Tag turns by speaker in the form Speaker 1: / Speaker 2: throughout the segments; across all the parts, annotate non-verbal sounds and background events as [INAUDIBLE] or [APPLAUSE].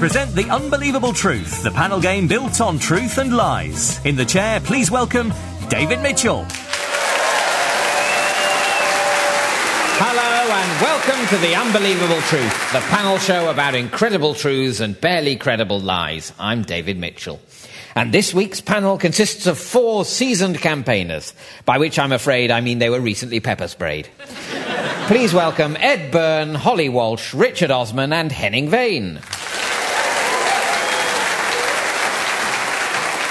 Speaker 1: Present The Unbelievable Truth, the panel game built on truth and lies. In the chair, please welcome David Mitchell.
Speaker 2: Hello and welcome to The Unbelievable Truth, the panel show about incredible truths and barely credible lies. I'm David Mitchell. And this week's panel consists of four seasoned campaigners, by which I'm afraid I mean they were recently pepper sprayed. [LAUGHS] Please welcome Ed Byrne, Holly Walsh, Richard Osman, and Henning Wehn.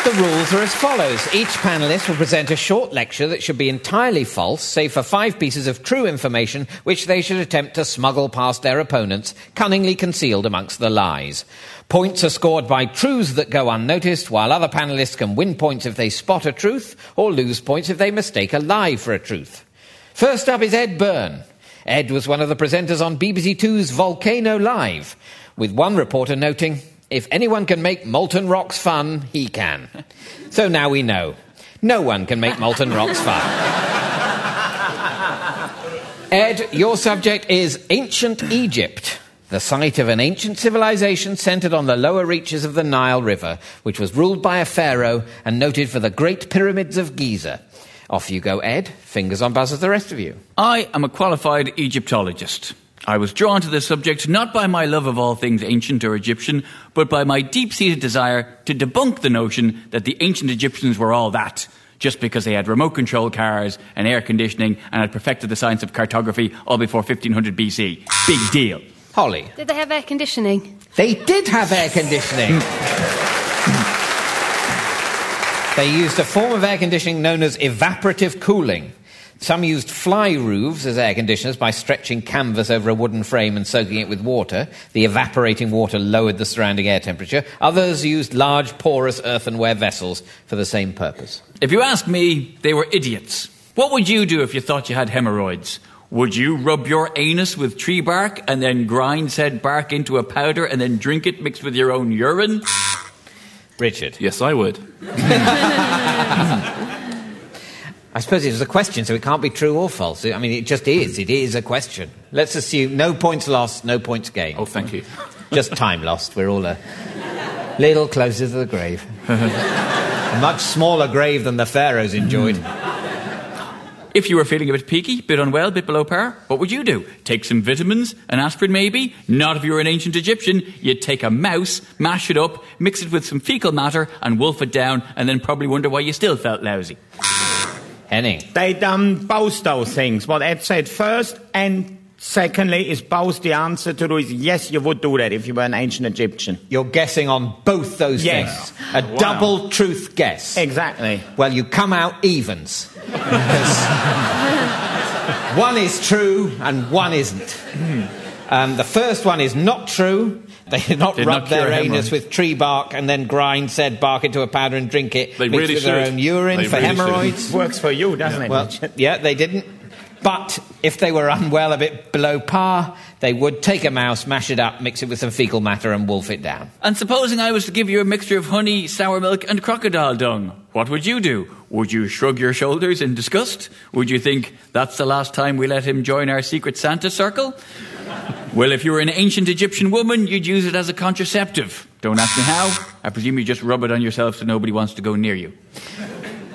Speaker 2: The rules are as follows. Each panelist will present a short lecture that should be entirely false, save for five pieces of true information which they should attempt to smuggle past their opponents, cunningly concealed amongst the lies. Points are scored by truths that go unnoticed, while other panelists can win points if they spot a truth, or lose points if they mistake a lie for a truth. First up is Ed Byrne. Ed was one of the presenters on BBC Two's Volcano Live, with one reporter noting, if anyone can make molten rocks fun, he can. So now we know. No one can make molten rocks fun. Ed, your subject is ancient Egypt, the site of an ancient civilization centered on the lower reaches of the Nile River, which was ruled by a pharaoh and noted for the Great Pyramids of Giza. Off you go, Ed. Fingers on buzzers, the rest of you.
Speaker 3: I am a qualified Egyptologist. I was drawn to this subject not by my love of all things ancient or Egyptian, but by my deep seated desire to debunk the notion that the ancient Egyptians were all that, just because they had remote control cars and air conditioning and had perfected the science of cartography all before 1500 BC. Big deal.
Speaker 2: Holly.
Speaker 4: Did they have air conditioning?
Speaker 2: They did have air conditioning. [LAUGHS] they used a form of air conditioning known as evaporative cooling. Some used fly roofs as air conditioners by stretching canvas over a wooden frame and soaking it with water. The evaporating water lowered the surrounding air temperature. Others used large, porous earthenware vessels for the same purpose.
Speaker 3: If you ask me, they were idiots. What would you do if you thought you had hemorrhoids? Would you rub your anus with tree bark and then grind said bark into a powder and then drink it mixed with your own urine?
Speaker 2: Richard.
Speaker 5: Yes, I would. [LAUGHS]
Speaker 2: I suppose it was a question, so it can't be true or false. I mean, it just is. It is a question. Let's assume no points lost, no points gained.
Speaker 5: Oh, thank you. [LAUGHS]
Speaker 2: Just time lost. We're all a little closer to the grave. [LAUGHS] a much smaller grave than the pharaohs enjoyed. Hmm.
Speaker 3: If you were feeling a bit peaky, bit unwell, a bit below par, what would you do? Take some vitamins, an aspirin maybe? Not if you were an ancient Egyptian. You'd take a mouse, mash it up, mix it with some fecal matter, and wolf it down, and then probably wonder why you still felt lousy.
Speaker 2: Henning.
Speaker 6: They done both those things. What Ed said first and secondly is both the answer to those. Yes, you would do that if you were an ancient Egyptian.
Speaker 2: You're guessing on both those
Speaker 6: Yes.
Speaker 2: things. A double truth guess.
Speaker 6: Exactly.
Speaker 2: Well, you come out evens. Because [LAUGHS] one is true and one isn't. Um, the first one is not true. They did not
Speaker 5: Did
Speaker 2: rub
Speaker 5: not
Speaker 2: their anus with tree bark and then grind said bark into a powder and drink it.
Speaker 5: They
Speaker 2: mixed
Speaker 5: really
Speaker 2: with their own urine
Speaker 5: They
Speaker 2: for
Speaker 5: really should.
Speaker 2: hemorrhoids.
Speaker 6: Works for you, doesn't it?
Speaker 2: Well, yeah, they didn't. But if they were unwell, a bit below par, they would take a mouse, mash it up, mix it with some fecal matter, and wolf it down.
Speaker 3: And supposing I was to give you a mixture of honey, sour milk, and crocodile dung, what would you do? Would you shrug your shoulders in disgust? Would you think, that's the last time we let him join our secret Santa circle? [LAUGHS] well, if you were an ancient Egyptian woman, you'd use it as a contraceptive. Don't ask me how. I presume you just rub it on yourself so nobody wants to go near you.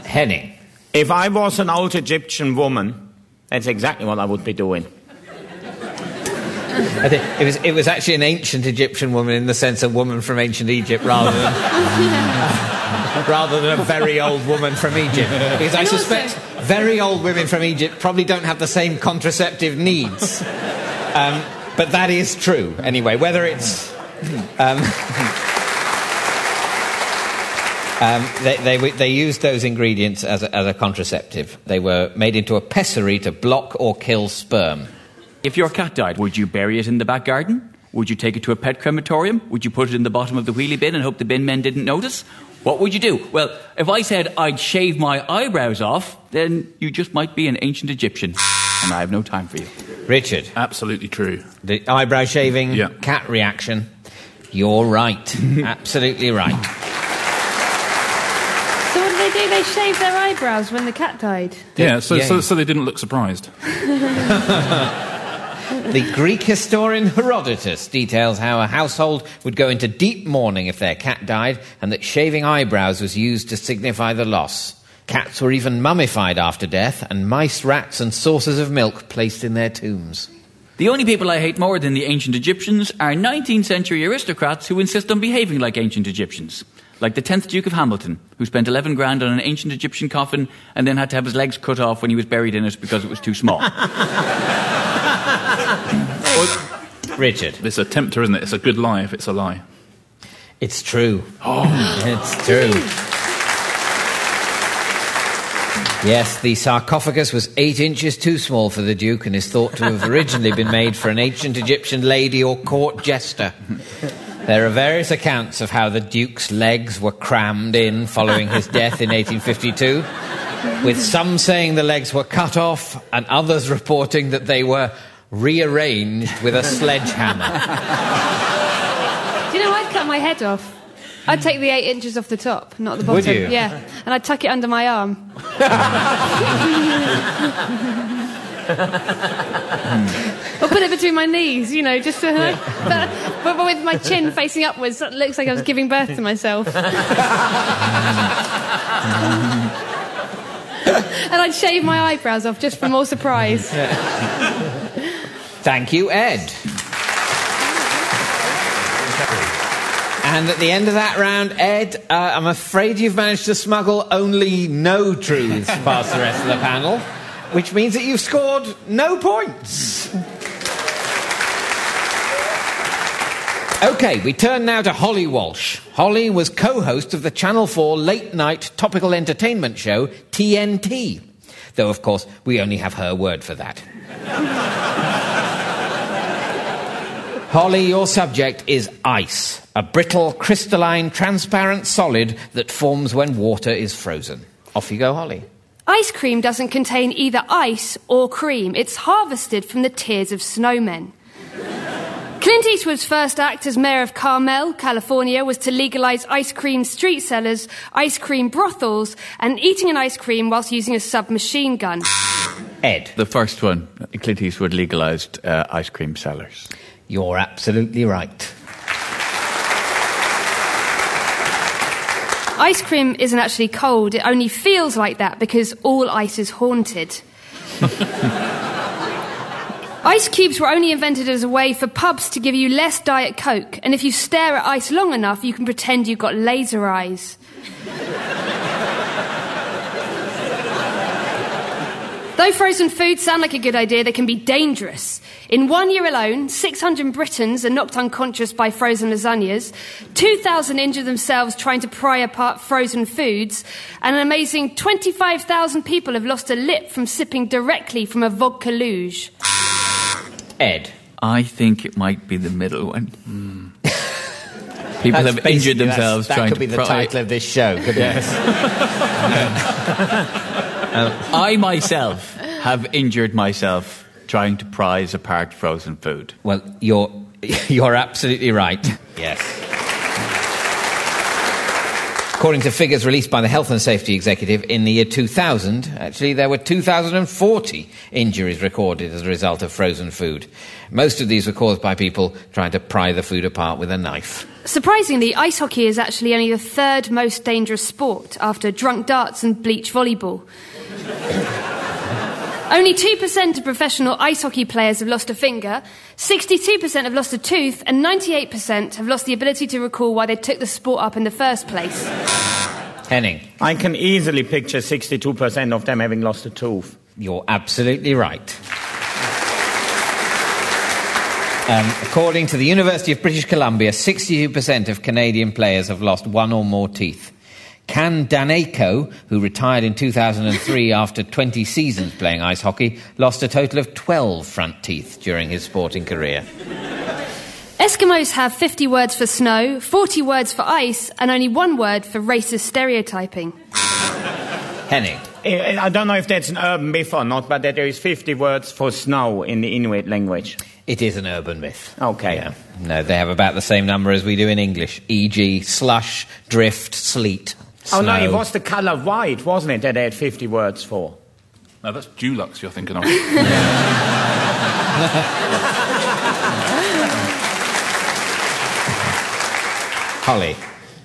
Speaker 2: Henning.
Speaker 6: if I was an old Egyptian woman, that's exactly what I would be doing.
Speaker 2: I think it was, it was actually an ancient Egyptian woman in the sense a woman from ancient Egypt rather than, [LAUGHS] rather than a very old woman from Egypt. Because I
Speaker 4: also-
Speaker 2: suspect very old women from Egypt probably don't have the same contraceptive needs. Um, but that is true, anyway, whether it's. Um, um, they, they, they used those ingredients as a, as a contraceptive. They were made into a pessary to block or kill sperm.
Speaker 3: If your cat died, would you bury it in the back garden? Would you take it to a pet crematorium? Would you put it in the bottom of the wheelie bin and hope the bin men didn't notice? What would you do? Well, if I said I'd shave my eyebrows off, then you just might be an ancient Egyptian. And I have no time for you.
Speaker 2: Richard.
Speaker 5: Absolutely true.
Speaker 2: The eyebrow shaving
Speaker 5: Yeah.
Speaker 2: cat reaction. You're right. [LAUGHS] Absolutely right.
Speaker 4: So what did they do? They shaved their eyebrows when the cat died.
Speaker 5: Yeah, so,
Speaker 2: yeah.
Speaker 5: So, so they didn't look surprised. [LAUGHS]
Speaker 2: The Greek historian Herodotus details how a household would go into deep mourning if their cat died, and that shaving eyebrows was used to signify the loss. Cats were even mummified after death, and mice, rats, and saucers of milk placed in their tombs.
Speaker 3: The only people I hate more than the ancient Egyptians are 19th century aristocrats who insist on behaving like ancient Egyptians. Like the 10th Duke of Hamilton, who spent 11 grand on an ancient Egyptian coffin and then had to have his legs cut off when he was buried in it because it was too small. [LAUGHS] [LAUGHS]
Speaker 2: Richard.
Speaker 5: It's a tempter, isn't it? It's a good lie if it's a lie.
Speaker 2: It's true. Oh, it's true. Yes, the sarcophagus was eight inches too small for the Duke and is thought to have originally been made for an ancient Egyptian lady or court jester. There are various accounts of how the Duke's legs were crammed in following his death in 1852, with some saying the legs were cut off and others reporting that they were rearranged with a sledgehammer.
Speaker 4: Do you know I'd cut my head off? I'd take the eight inches off the top, not the bottom.
Speaker 2: Would you?
Speaker 4: Yeah. And I'd tuck it under my arm. [LAUGHS] or put it between my knees, you know, just to, but, but with my chin facing upwards, it looks like I was giving birth to myself. [LAUGHS] and I'd shave my eyebrows off just for more surprise.
Speaker 2: Thank you, Ed. And at the end of that round, Ed, uh, I'm afraid you've managed to smuggle only no truths [LAUGHS] past the rest of the panel, which means that you've scored no points. Okay, we turn now to Holly Walsh. Holly was co host of the Channel 4 late night topical entertainment show, TNT. Though, of course, we only have her word for that. Holly, your subject is ice, a brittle, crystalline, transparent solid that forms when water is frozen. Off you go, Holly.
Speaker 4: Ice cream doesn't contain either ice or cream. It's harvested from the tears of snowmen. [LAUGHS] Clint Eastwood's first act as mayor of Carmel, California, was to legalize ice cream street sellers, ice cream brothels, and eating an ice cream whilst using a submachine gun.
Speaker 2: Ed,
Speaker 3: the first one, Clint Eastwood legalised uh, ice cream sellers.
Speaker 2: You're absolutely right.
Speaker 4: Ice cream isn't actually cold, it only feels like that because all ice is haunted. [LAUGHS] ice cubes were only invented as a way for pubs to give you less Diet Coke, and if you stare at ice long enough, you can pretend you've got laser eyes. Though frozen foods sound like a good idea, they can be dangerous. In one year alone, 600 Britons are knocked unconscious by frozen lasagnas, 2,000 injure themselves trying to pry apart frozen foods, and an amazing 25,000 people have lost a lip from sipping directly from a vodka luge.
Speaker 2: Ed.
Speaker 3: I think it might be the middle one. [LAUGHS] People
Speaker 2: That's
Speaker 3: have injured
Speaker 2: basically-
Speaker 3: themselves
Speaker 2: That
Speaker 3: trying
Speaker 2: could be the
Speaker 3: pry-
Speaker 2: title of this show, couldn't it? [LAUGHS]
Speaker 3: Um, I myself have injured myself trying to prize apart frozen food.
Speaker 2: Well, you're, [LAUGHS] you're absolutely right. Yes. According to figures released by the Health and Safety Executive in the year 2000, actually there were 2,040 injuries recorded as a result of frozen food. Most of these were caused by people trying to pry the food apart with a knife.
Speaker 4: Surprisingly, ice hockey is actually only the third most dangerous sport after drunk darts and bleach volleyball. Only 2% of professional ice hockey players have lost a finger, 62% have lost a tooth, and 98% have lost the ability to recall why they took the sport up in the first place.
Speaker 2: Henning,
Speaker 6: I can easily picture 62% of them having lost a tooth.
Speaker 2: you're absolutely right. Um, according to the University of British Columbia, 62% of Canadian players have lost one or more teeth. Ken Daneyko, who retired in 2003 [LAUGHS] after 20 seasons playing ice hockey, lost a total of 12 front teeth during his sporting career.
Speaker 4: Eskimos have 50 words for snow, 40 words for ice, and only one word for racist stereotyping.
Speaker 2: Henning,
Speaker 6: Eh, I don't know if that's an urban myth or not, but that there is 50 words for snow in the Inuit language.
Speaker 2: it is an urban myth.
Speaker 6: Okay.
Speaker 2: Yeah. No, they have about the same number as we do in English, e.g., slush, drift, sleet.
Speaker 6: Oh no, it was the colour white, wasn't it, that they had 50 words for?
Speaker 5: No, that's Dulux you're thinking of.
Speaker 2: Holly.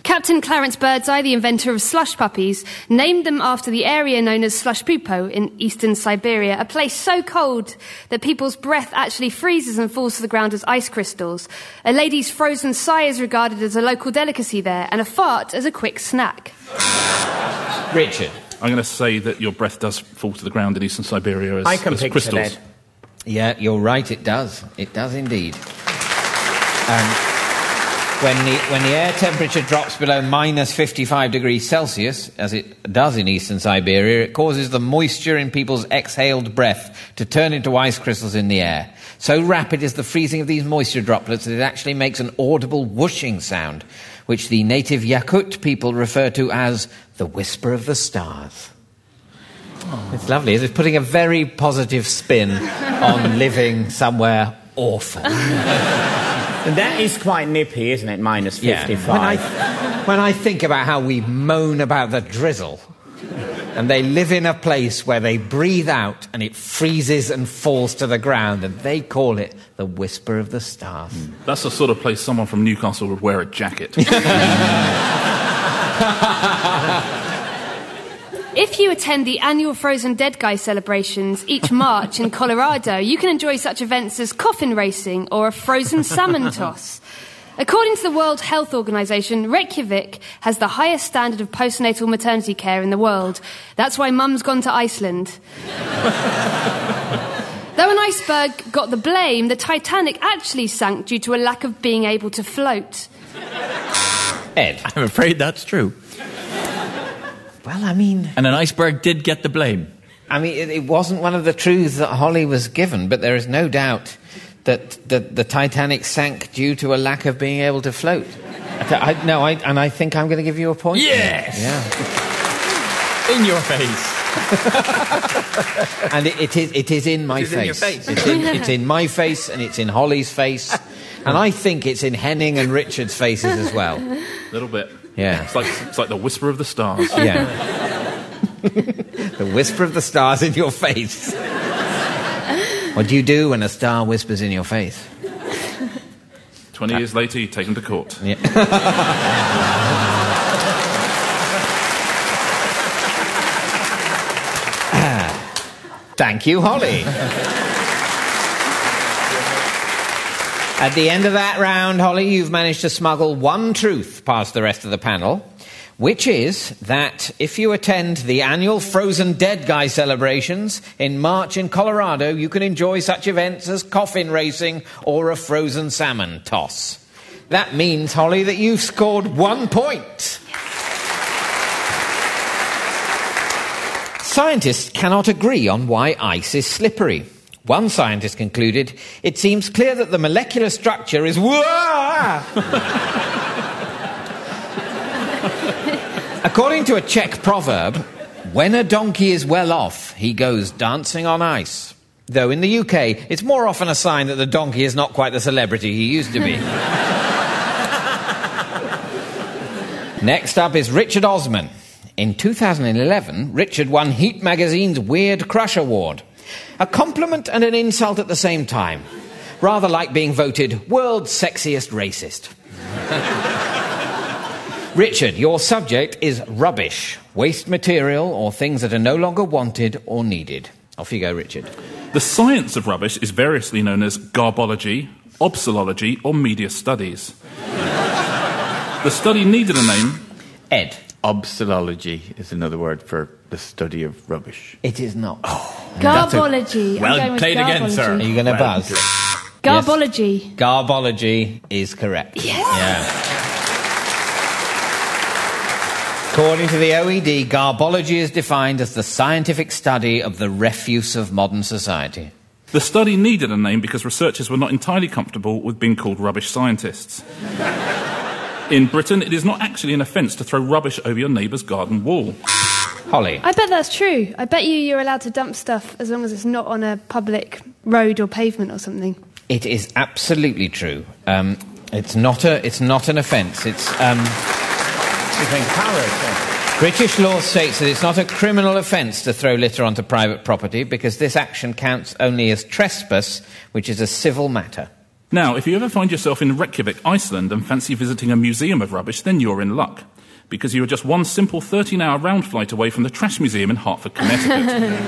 Speaker 4: Captain Clarence Birdseye, the inventor of slush puppies, named them after the area known as Slush Pupo in eastern Siberia, a place so cold that people's breath actually freezes and falls to the ground as ice crystals. A lady's frozen sigh is regarded as a local delicacy there, and a fart as a quick snack.
Speaker 2: Richard.
Speaker 5: I'm going to say that your breath does fall to the ground in eastern Siberia as,
Speaker 6: I can
Speaker 5: as
Speaker 6: picture
Speaker 5: crystals.
Speaker 6: that.
Speaker 2: Yeah, you're right, it does. It does indeed. Um, when, the, when the air temperature drops below minus 55 degrees Celsius, as it does in eastern Siberia, it causes the moisture in people's exhaled breath to turn into ice crystals in the air. So rapid is the freezing of these moisture droplets that it actually makes an audible whooshing sound, which the native Yakut people refer to as the whisper of the stars. Oh. It's lovely. It's putting a very positive spin on living somewhere awful. [LAUGHS]
Speaker 6: And that is quite nippy, isn't it? Minus 55.
Speaker 2: When I, when I think about how we moan about the drizzle, and they live in a place where they breathe out and it freezes and falls to the ground, and they call it the whisper of the stars. Hmm.
Speaker 5: That's the sort of place someone from Newcastle would wear a jacket. [LAUGHS] [LAUGHS]
Speaker 4: If you attend the annual Frozen Dead Guy celebrations each [LAUGHS] March in Colorado, you can enjoy such events as coffin racing or a frozen salmon [LAUGHS] toss. According to the World Health Organization, Reykjavik has the highest standard of postnatal maternity care in the world. That's why mum's gone to Iceland. [LAUGHS] Though an iceberg got the blame, the Titanic actually sank due to a lack of being able to float.
Speaker 2: Ed.
Speaker 3: I'm afraid that's true.
Speaker 2: Well, I mean,
Speaker 3: And an iceberg did get the blame.
Speaker 2: I mean, it, it wasn't one of the truths that Holly was given, but there is no doubt that, that the Titanic sank due to a lack of being able to float. I, I- no, I, and I think I'm going to give you a point.
Speaker 3: Yes!
Speaker 2: Yeah.
Speaker 3: In your face. [LAUGHS]
Speaker 2: And it, it, is, it is in my
Speaker 3: is in your
Speaker 2: face.
Speaker 3: face.
Speaker 2: It's, in, it's in my face and it's in Holly's face. [LAUGHS] And I think it's in Henning and Richard's faces as well.
Speaker 5: A little bit.
Speaker 2: Yeah.
Speaker 5: It's like, it's like the whisper of the stars.
Speaker 2: Yeah. the whisper of the stars in your face. What do you do when a star whispers in your face?
Speaker 5: 20 years later, you take them to court.
Speaker 2: Yeah. [LAUGHS] Thank you, Holly. At the end of that round, Holly, you've managed to smuggle one truth past the rest of the panel, which is that if you attend the annual Frozen Dead Guy celebrations in March in Colorado, you can enjoy such events as coffin racing or a frozen salmon toss. That means, Holly, that you've scored one point. Scientists cannot agree on why ice is slippery. One scientist concluded, it seems clear that the molecular structure is. [LAUGHS] According to a Czech proverb, when a donkey is well off, he goes dancing on ice. Though in the UK, it's more often a sign that the donkey is not quite the celebrity he used to be. [LAUGHS] Next up is Richard Osman. In 2011, Richard won Heat magazine's Weird Crush Award. A compliment and an insult at the same time. Rather like being voted world's sexiest racist. [LAUGHS] Richard, your subject is rubbish, waste material, or things that are no longer wanted or needed. Off you go, Richard.
Speaker 5: The science of rubbish is variously known as garbology, obsolology, or media studies. [LAUGHS] the study needed a name.
Speaker 2: Ed.
Speaker 7: Obsolology is another word for the study of rubbish.
Speaker 2: It is not.
Speaker 4: Oh, garbology. I'm
Speaker 3: Well
Speaker 4: going with
Speaker 3: played again, sir.
Speaker 2: Are you going to
Speaker 7: Well,
Speaker 2: buzz?
Speaker 4: Garbology.
Speaker 2: Garbology is correct. Yes. Yeah. According to the OED, garbology is defined as the scientific study of the refuse of modern society.
Speaker 5: The study needed a name because researchers were not entirely comfortable with being called rubbish scientists. In Britain, it is not actually an offence to throw rubbish over your neighbour's garden wall.
Speaker 2: Holly.
Speaker 4: I bet that's true. I bet you you're allowed to dump stuff as long as it's not on a public road or pavement or something.
Speaker 2: It is absolutely true. Um, it's not a. It's not an offence. It's. Um, British law states that it's not a criminal offence to throw litter onto private property because this action counts only as trespass, which is a civil matter.
Speaker 5: Now, if you ever find yourself in Reykjavik, Iceland, and fancy visiting a museum of rubbish, then you're in luck. Because you are just one simple 13 hour round flight away from the Trash Museum in Hartford, Connecticut. [LAUGHS]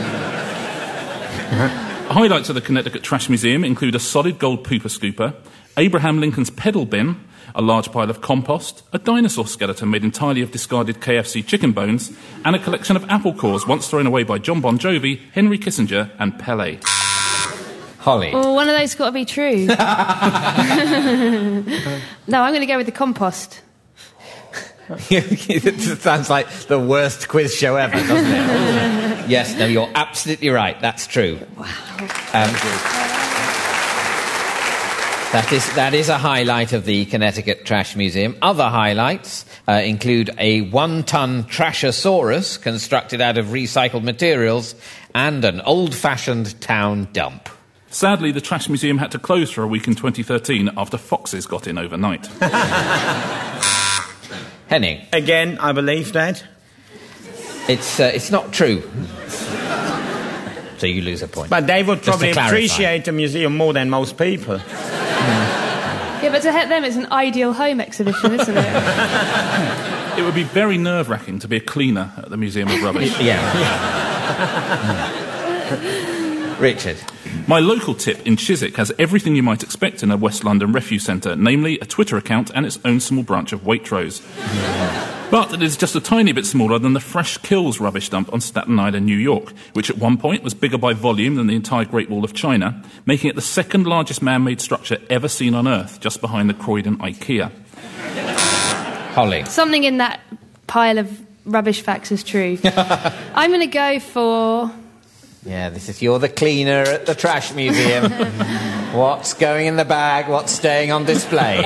Speaker 5: Highlights of the Connecticut Trash Museum include a solid gold pooper scooper, Abraham Lincoln's pedal bin, a large pile of compost, a dinosaur skeleton made entirely of discarded KFC chicken bones, and a collection of apple cores once thrown away by John Bon Jovi, Henry Kissinger, and Pele.
Speaker 2: Holly.
Speaker 4: Well, one of those got to be true. [LAUGHS] no, I'm going to go with the compost. [LAUGHS]
Speaker 2: it sounds like the worst quiz show ever, doesn't it? [LAUGHS] yes, no, you're absolutely right. That's true. Wow. Um, that is, that is a highlight of the Connecticut Trash Museum. Other highlights uh, include a one ton Trashosaurus constructed out of recycled materials and an old fashioned town dump.
Speaker 5: Sadly, the Trash Museum had to close for a week in 2013 after foxes got in overnight. [LAUGHS]
Speaker 2: Henning.
Speaker 6: Again, I believe that.
Speaker 2: It's, uh, it's not true. so you lose a point.
Speaker 6: But they would probably appreciate the museum more than most people.
Speaker 4: Yeah, but to help them, it's an ideal home exhibition, isn't it? [LAUGHS]
Speaker 5: It would be very nerve wracking to be a cleaner at the Museum of Rubbish. [LAUGHS]
Speaker 2: Yeah. Richard.
Speaker 5: My local tip in Chiswick has everything you might expect in a West London refuse centre, namely a Twitter account and its own small branch of Waitrose. But it is just a tiny bit smaller than the Fresh Kills rubbish dump on Staten Island, New York, which at one point was bigger by volume than the entire Great Wall of China, making it the second largest man made structure ever seen on Earth, just behind the Croydon IKEA.
Speaker 2: Holly.
Speaker 4: Something in that pile of rubbish facts is true. [LAUGHS] I'm going to go for.
Speaker 2: Yeah, this is you're the cleaner at the trash museum. [LAUGHS] what's going in the bag? What's staying on display?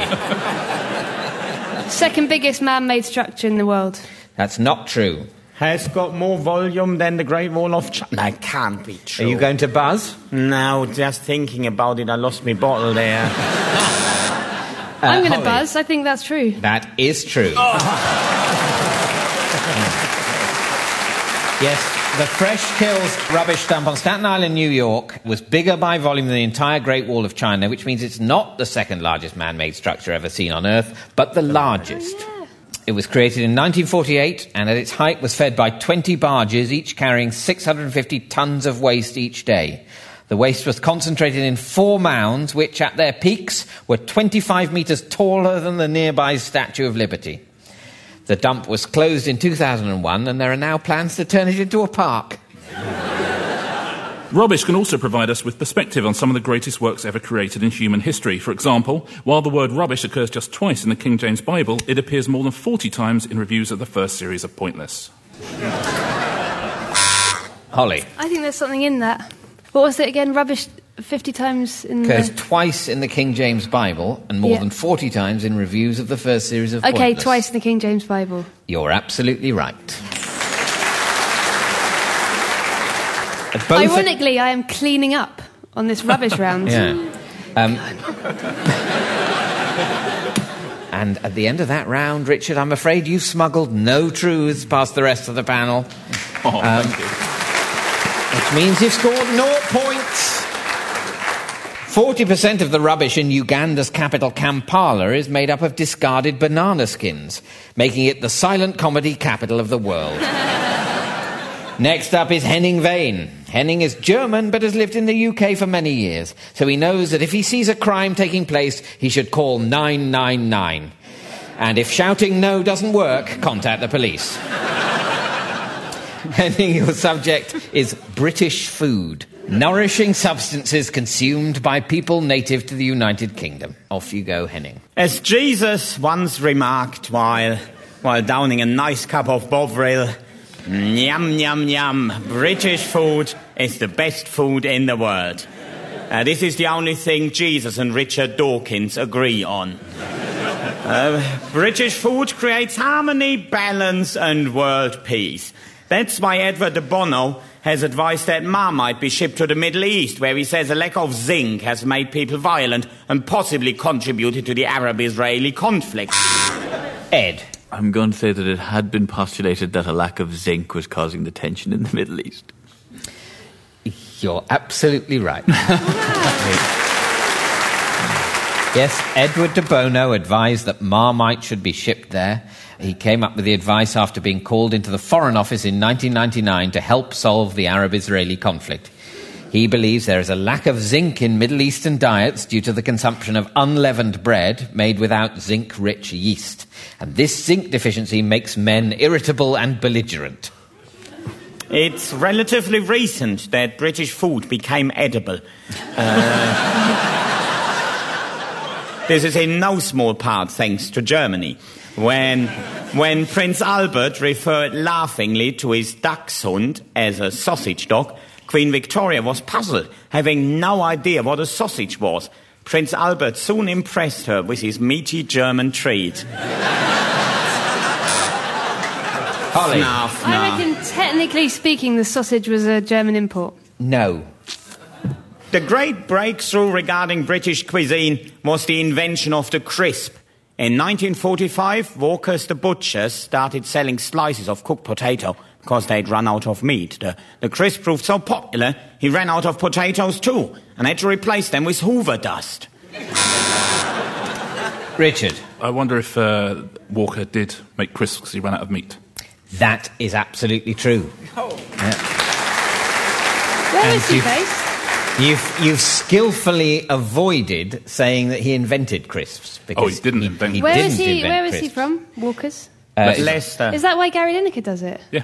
Speaker 4: Second biggest man made structure in the world.
Speaker 2: That's not true.
Speaker 6: Has got more volume than the Great Wall of China. That can't be true.
Speaker 2: Are you going to buzz?
Speaker 6: No, just thinking about it, I lost my bottle there. [LAUGHS]
Speaker 4: I'm going to
Speaker 2: uh,
Speaker 4: buzz. I think that's true.
Speaker 2: That is true. [LAUGHS] yes, the Fresh Kills rubbish dump on Staten Island, New York, was bigger by volume than the entire Great Wall of China, which means it's not the second largest man made structure ever seen on Earth, but the largest. Oh, it was created in 1948 and at its height was fed by 20 barges, each carrying 650 tons of waste each day. The waste was concentrated in four mounds, which at their peaks were 25 metres taller than the nearby Statue of Liberty. The dump was closed in 2001 and there are now plans to turn it into a park.
Speaker 5: Rubbish can also provide us with perspective on some of the greatest works ever created in human history. For example, while the word rubbish occurs just twice in the King James Bible, it appears more than 40 times in reviews of the first series of Pointless.
Speaker 2: Holly.
Speaker 4: I think there's something in that. What was it again? Rubbish 50 times in
Speaker 2: Occurs
Speaker 4: the.
Speaker 2: twice in the King James Bible and more
Speaker 4: Yeah.
Speaker 2: than 40 times in reviews of the first series of
Speaker 4: Okay,
Speaker 2: Pointless.
Speaker 4: twice in the King James Bible.
Speaker 2: You're absolutely right. Both are-
Speaker 4: Ironically, I am cleaning up on this rubbish round.
Speaker 2: Yeah. [LAUGHS] Um, and at the end of that round, Richard, I'm afraid you've smuggled no truths past the rest of the panel,
Speaker 5: Oh,
Speaker 2: Um,
Speaker 5: thank you.
Speaker 2: which means you've scored no points. 40% of the rubbish in Uganda's capital, Kampala, is made up of discarded banana skins, making it the silent comedy capital of the world. [LAUGHS] Next up is Henning Wehn. Henning is German but has lived in the UK for many years, so he knows that if he sees a crime taking place, he should call 999. And if shouting no doesn't work, contact the police. [LAUGHS] Henning, your subject is British food. Nourishing substances consumed by people native to the United Kingdom. Off you go, Henning.
Speaker 6: As Jesus once remarked while, while downing a nice cup of Bovril, Yum, yum, yum. British food is the best food in the world. Uh, this is the only thing Jesus and Richard Dawkins agree on. Uh, British food creates harmony, balance, and world peace. That's why Edward de Bono has advised that Marmite be shipped to the Middle East, where he says a lack of zinc has made people violent and possibly contributed to the Arab Israeli conflict. [LAUGHS]
Speaker 2: Ed.
Speaker 3: I'm going to say that it had been postulated that a lack of zinc was causing the tension in the Middle East.
Speaker 2: You're absolutely right. [LAUGHS] yes, Edward de Bono advised that Marmite should be shipped there. He came up with the advice after being called into the Foreign Office in 1999 to help solve the Arab Israeli conflict. He believes there is a lack of zinc in Middle Eastern diets due to the consumption of unleavened bread made without zinc rich yeast. And this zinc deficiency makes men irritable and belligerent.
Speaker 6: It's relatively recent that British food became edible. Uh, this is in no small part thanks to Germany. When, when Prince Albert referred laughingly to his dachshund as a sausage dog, Queen Victoria was puzzled, having no idea what a sausage was. Prince Albert soon impressed her with his meaty German treat.
Speaker 2: Holly.
Speaker 6: Fnuff,
Speaker 4: I
Speaker 6: nah.
Speaker 4: reckon, technically speaking, the sausage was a German import.
Speaker 2: No.
Speaker 6: The great breakthrough regarding British cuisine was the invention of the crisp. In 1945, Walker's the butchers started selling slices of cooked potato because they'd run out of meat. The, the crisp proved so popular, he ran out of potatoes too and had to replace them with Hoover dust. [LAUGHS]
Speaker 2: Richard.
Speaker 5: I wonder if uh, Walker did make crisps because he ran out of meat.
Speaker 2: That is absolutely true.
Speaker 4: Where
Speaker 2: And
Speaker 4: was he
Speaker 2: you-
Speaker 4: based?
Speaker 2: You've, you've skillfully avoided saying that he invented crisps. Because
Speaker 5: Oh, he didn't invent
Speaker 2: he
Speaker 4: Where
Speaker 2: didn't
Speaker 4: is he?
Speaker 2: invent
Speaker 4: Where is he from? Walker's.
Speaker 2: Uh,
Speaker 6: Leicester.
Speaker 4: Is that why Gary Lineker does it?
Speaker 5: Yeah,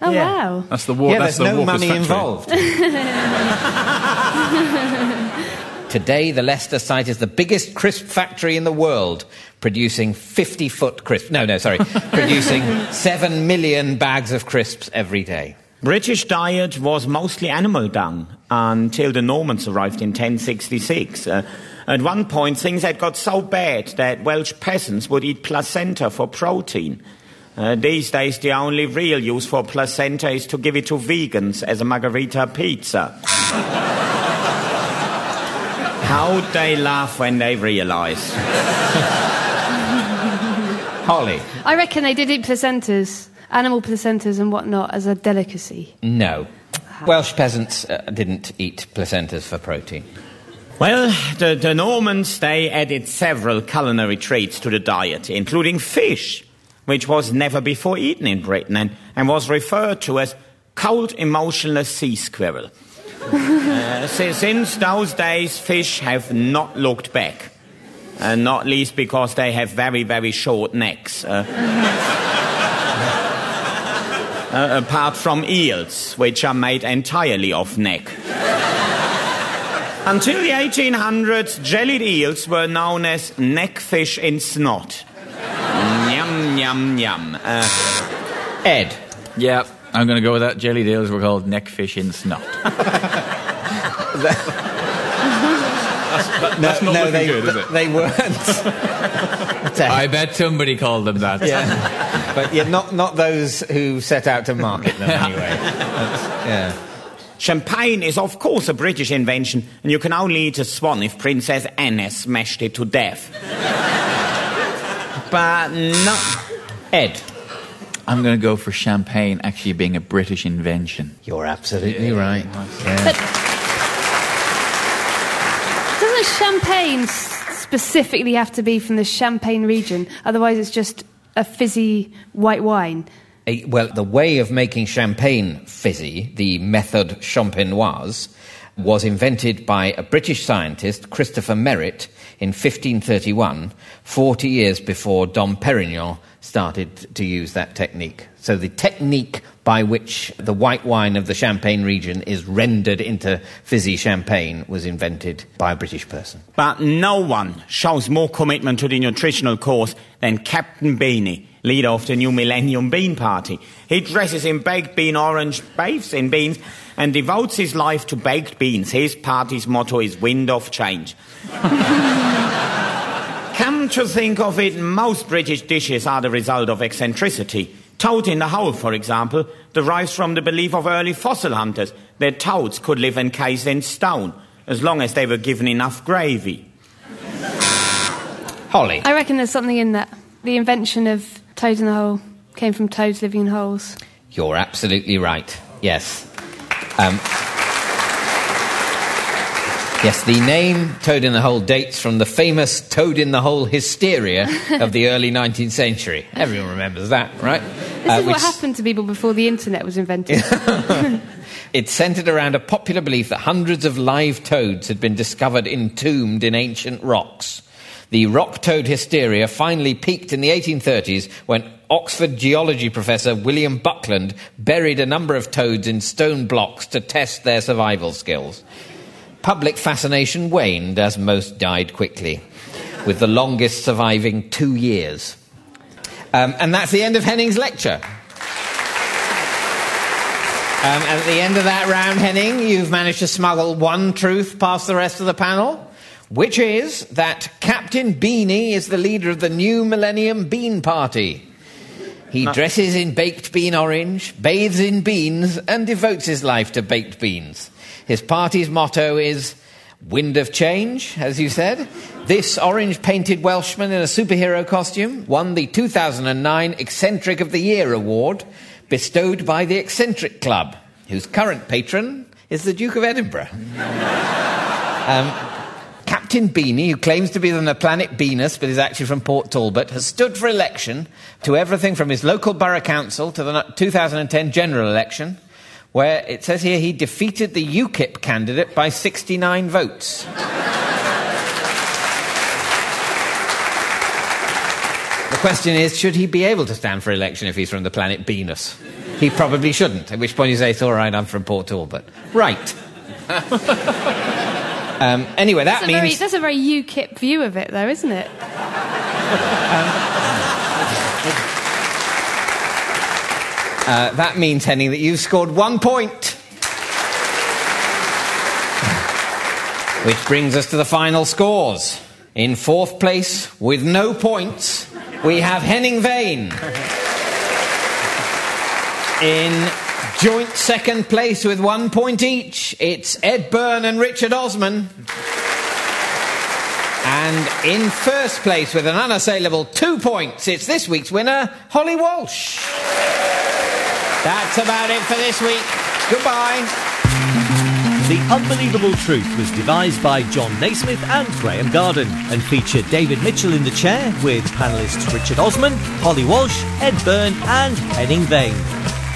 Speaker 4: Oh
Speaker 6: Yeah.
Speaker 4: wow!
Speaker 5: that's the war.
Speaker 2: yeah,
Speaker 5: that's
Speaker 2: there's
Speaker 5: the
Speaker 2: no
Speaker 5: Walker's
Speaker 2: money
Speaker 5: factory.
Speaker 2: involved. [LAUGHS] Today, the Leicester site is the biggest crisp factory in the world, producing 50 foot crisps. No, no, sorry. [LAUGHS] producing 7 million bags of crisps every day.
Speaker 6: British diet was mostly animal dung until the Normans arrived in 1066. Uh, at one point, things had got so bad that Welsh peasants would eat placenta for protein. Uh, these days, the only real use for placenta is to give it to vegans as a margarita pizza. [LAUGHS] How they laugh when they realise. [LAUGHS]
Speaker 2: Holly?
Speaker 4: I reckon they did eat placentas, animal placentas and whatnot, as a delicacy.
Speaker 2: No. Welsh peasants uh, didn't eat placentas for protein.
Speaker 6: Well, the, the Normans, they added several culinary treats to the diet, including fish, which was never before eaten in Britain and, and was referred to as cold, emotionless sea squirrel. [LAUGHS] Uh, since those days, fish have not looked back. Uh, not least because they have very, very short necks. Uh, [LAUGHS] uh, apart from eels, which are made entirely of neck. Until the 1800s, jellied eels were known as neckfish in snot. Yum, yum, yum. Uh,
Speaker 2: Ed?
Speaker 3: Yeah, I'm going to go with that. Jelly eels were called neckfish in snot. [LAUGHS]
Speaker 5: That's not looking
Speaker 2: they,
Speaker 5: good, is it?
Speaker 2: they weren't. [LAUGHS]
Speaker 3: I bet somebody called them that.
Speaker 2: yeah. But yeah, not, not those who set out to market them [LAUGHS] anyway. Yeah.
Speaker 6: champagne is, of course, a British invention, and you can only eat a swan if Princess Anne smashed it to death. but not.
Speaker 2: Ed?
Speaker 3: I'm going to go for champagne actually being a British invention.
Speaker 2: You're absolutely right.
Speaker 4: But doesn't champagne s- specifically have to be from the Champagne region? Otherwise, it's just a fizzy white wine.
Speaker 2: Eh, Well, the way of making champagne fizzy, the method champenoise, was invented by a British scientist, Christopher Merret, in 1531, 40 years before Dom Perignon started to use that technique. So the technique by which the white wine of the Champagne region is rendered into fizzy champagne was invented by a British person.
Speaker 6: But no one shows more commitment to the nutritional cause than Captain Beanie, leader of the new Millennium Bean Party. He dresses in baked bean orange, bathes in beans, and devotes his life to baked beans. His party's motto is wind of change. [LAUGHS] Come to think of it, most British dishes are the result of eccentricity. Toad in the hole, for example, derives from the belief of early fossil hunters that toads could live encased in stone, as long as they were given enough gravy. [LAUGHS]
Speaker 2: Holly.
Speaker 4: I reckon there's something in that. The invention of Toad in the hole came from toads living in holes.
Speaker 2: You're absolutely right. Yes. Um, yes, the name Toad in the Hole dates from the famous Toad in the Hole hysteria of the early 19th century. Everyone remembers that, right?
Speaker 4: This uh, is what happened to people before the internet was invented. [LAUGHS] [LAUGHS]
Speaker 2: it centered around a popular belief that hundreds of live toads had been discovered entombed in ancient rocks. The rock toad hysteria finally peaked in the 1830s when Oxford geology professor William Buckland buried a number of toads in stone blocks to test their survival skills. Public fascination waned as most died quickly, with the longest surviving two years. Um, and that's the end of Henning's lecture. Um, at the end of that round, Henning, you've managed to smuggle one truth past the rest of the panel which is that Captain Beanie is the leader of the new Millennium Bean Party. He dresses in baked bean orange, bathes in beans, and devotes his life to baked beans. His party's motto is Wind of Change, as you said. This orange painted Welshman in a superhero costume won the 2009 Eccentric of the Year award bestowed by the Eccentric Club, whose current patron is the Duke of Edinburgh. [LAUGHS] um, Captain Beanie, who claims to be from the planet Venus but is actually from Port Talbot, has stood for election to everything from his local borough council to the 2010 general election, where it says here he defeated the UKIP candidate by 69 votes. The question is, should he be able to stand for election if he's from the planet Venus? He probably shouldn't, at which point you say, it's all right, I'm from Port Talbot. Right. [LAUGHS] Um, anyway, that
Speaker 4: that's
Speaker 2: means.
Speaker 4: Very, that's a very UKIP view of it, though, isn't it? um,
Speaker 2: uh, that means, Henning, that you've scored one point. Which brings us to the final scores. In fourth place, with no points, we have Henning Wehn. In Joint second place with one point each. It's Ed Byrne and Richard Osman. And in first place with an unassailable two points, it's this week's winner, Holly Walsh. That's about it for this week. Goodbye.
Speaker 1: The Unbelievable Truth was devised by Jon Naismith and Graham Garden and featured David Mitchell in the chair with panellists Richard Osman, Holly Walsh, Ed Byrne, and Henning Wehn.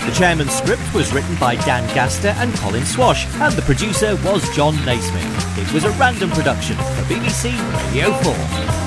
Speaker 1: The chairman's script was written by Dan Gaster and Colin Swash, and the producer was Jon Naismith. It was a random production for BBC Radio 4.